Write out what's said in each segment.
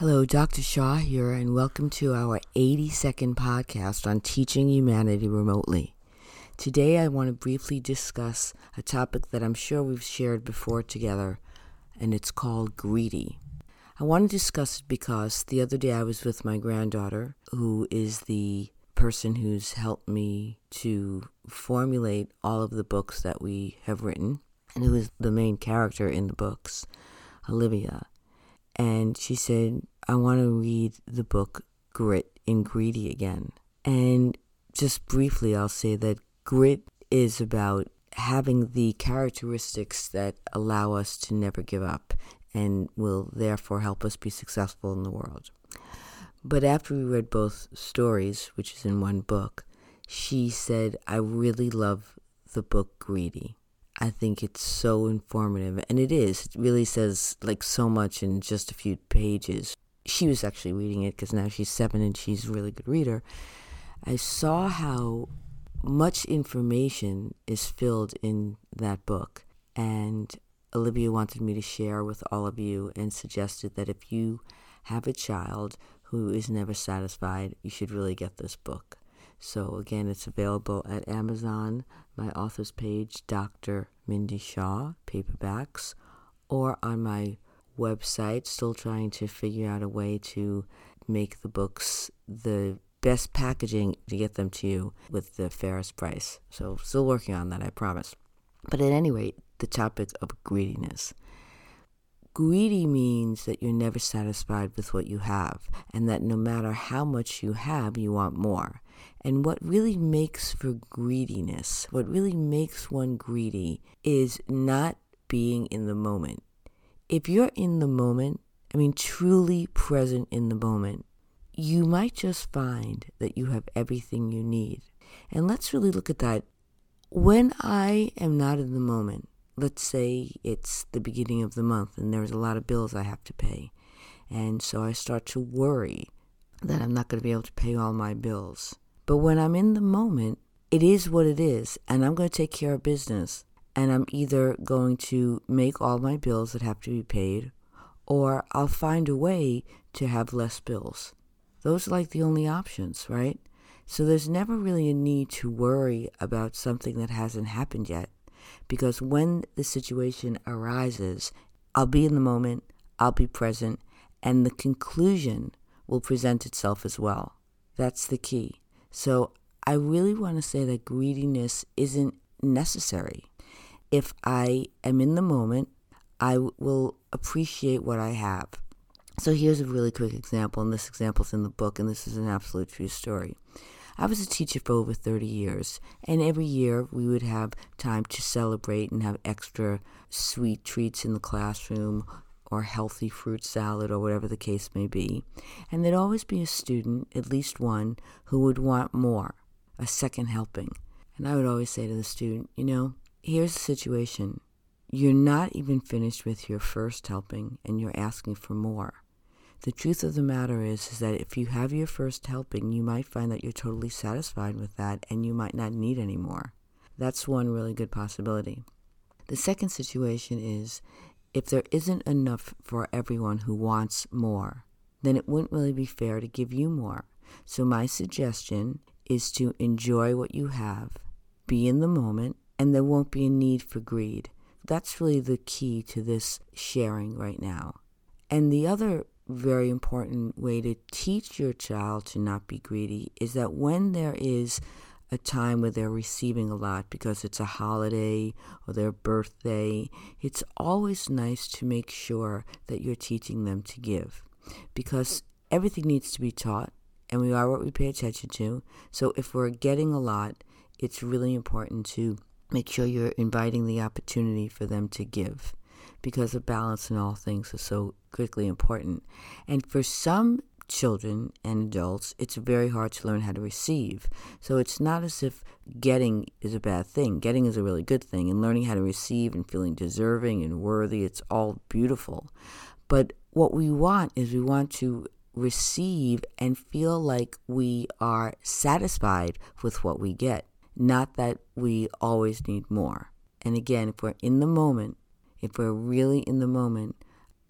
Hello, Dr. Shaw here, and welcome to our 80 second podcast on teaching humanity remotely. Today, I want to briefly discuss a topic that I'm sure we've shared before together, and it's called greedy. I want to discuss it because the other day I was with my granddaughter, who is the person who's helped me to formulate all of the books that we have written, and who is the main character in the books, Olivia. And she said, I want to read the book Grit in Greedy again. And just briefly, I'll say that grit is about having the characteristics that allow us to never give up and will therefore help us be successful in the world. But after we read both stories, which is in one book, she said, I really love the book Greedy. I think it's so informative, and it is. It really says like so much in just a few pages. She was actually reading it because now she's seven and she's a really good reader. I saw how much information is filled in that book, and Olivia wanted me to share with all of you and suggested that if you have a child who is never satisfied, you should really get this book. So, again, it's available at Amazon, my author's page, Dr. Mindy Shaw, paperbacks, or on my website. Still trying to figure out a way to make the books the best packaging to get them to you with the fairest price. So, still working on that, I promise. But at any rate, the topic of greediness. Greedy means that you're never satisfied with what you have, and that no matter how much you have, you want more. And what really makes for greediness, what really makes one greedy, is not being in the moment. If you're in the moment, I mean, truly present in the moment, you might just find that you have everything you need. And let's really look at that. When I am not in the moment, let's say it's the beginning of the month and there's a lot of bills I have to pay. And so I start to worry that I'm not going to be able to pay all my bills. But when I'm in the moment, it is what it is, and I'm going to take care of business. And I'm either going to make all my bills that have to be paid, or I'll find a way to have less bills. Those are like the only options, right? So there's never really a need to worry about something that hasn't happened yet because when the situation arises, I'll be in the moment, I'll be present, and the conclusion will present itself as well. That's the key. So I really want to say that greediness isn't necessary. If I am in the moment, I will appreciate what I have. So here's a really quick example, and this example is in the book, and this is an absolute true story. I was a teacher for over 30 years, and every year we would have time to celebrate and have extra sweet treats in the classroom or healthy fruit salad or whatever the case may be. And there'd always be a student, at least one, who would want more, a second helping. And I would always say to the student, you know, here's the situation. You're not even finished with your first helping and you're asking for more. The truth of the matter is, is that if you have your first helping, you might find that you're totally satisfied with that and you might not need any more. That's one really good possibility. The second situation is if there isn't enough for everyone who wants more, then it wouldn't really be fair to give you more. So, my suggestion is to enjoy what you have, be in the moment, and there won't be a need for greed. That's really the key to this sharing right now. And the other very important way to teach your child to not be greedy is that when there is a time where they're receiving a lot because it's a holiday or their birthday, it's always nice to make sure that you're teaching them to give because everything needs to be taught and we are what we pay attention to. So if we're getting a lot, it's really important to make sure you're inviting the opportunity for them to give because a balance in all things is so critically important. And for some children and adults, it's very hard to learn how to receive. So it's not as if getting is a bad thing. Getting is a really good thing, and learning how to receive and feeling deserving and worthy, it's all beautiful. But what we want is we want to receive and feel like we are satisfied with what we get, not that we always need more. And again, if we're in the moment, if we're really in the moment,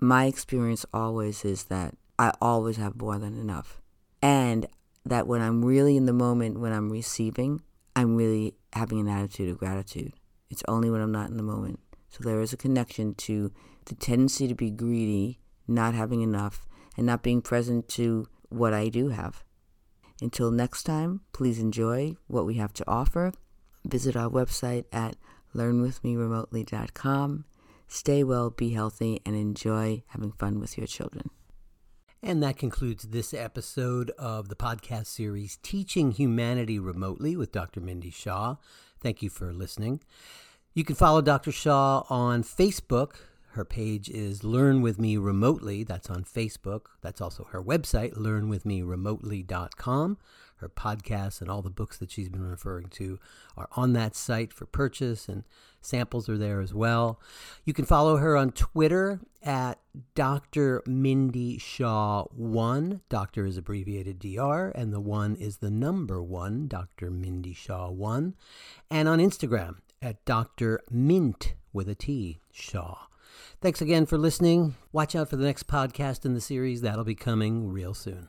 my experience always is that I always have more than enough. And that when I'm really in the moment, when I'm receiving, I'm really having an attitude of gratitude. It's only when I'm not in the moment. So there is a connection to the tendency to be greedy, not having enough, and not being present to what I do have. Until next time, please enjoy what we have to offer. Visit our website at learnwithmeremotely.com. Stay well, be healthy, and enjoy having fun with your children. And that concludes this episode of the podcast series Teaching Humanity Remotely with Dr. Mindy Shaw. Thank you for listening. You can follow Dr. Shaw on Facebook. Her page is Learn With Me Remotely. That's on Facebook. That's also her website, learnwithmeremotely.com. Her podcasts and all the books that she's been referring to are on that site for purchase, and samples are there as well. You can follow her on Twitter at Dr. Mindy Shaw 1. Doctor is abbreviated DR, and the 1 is the number 1, Dr. Mindy Shaw 1. And on Instagram at Dr. Mint with a T, Shaw. Thanks again for listening. Watch out for the next podcast in the series. That'll be coming real soon.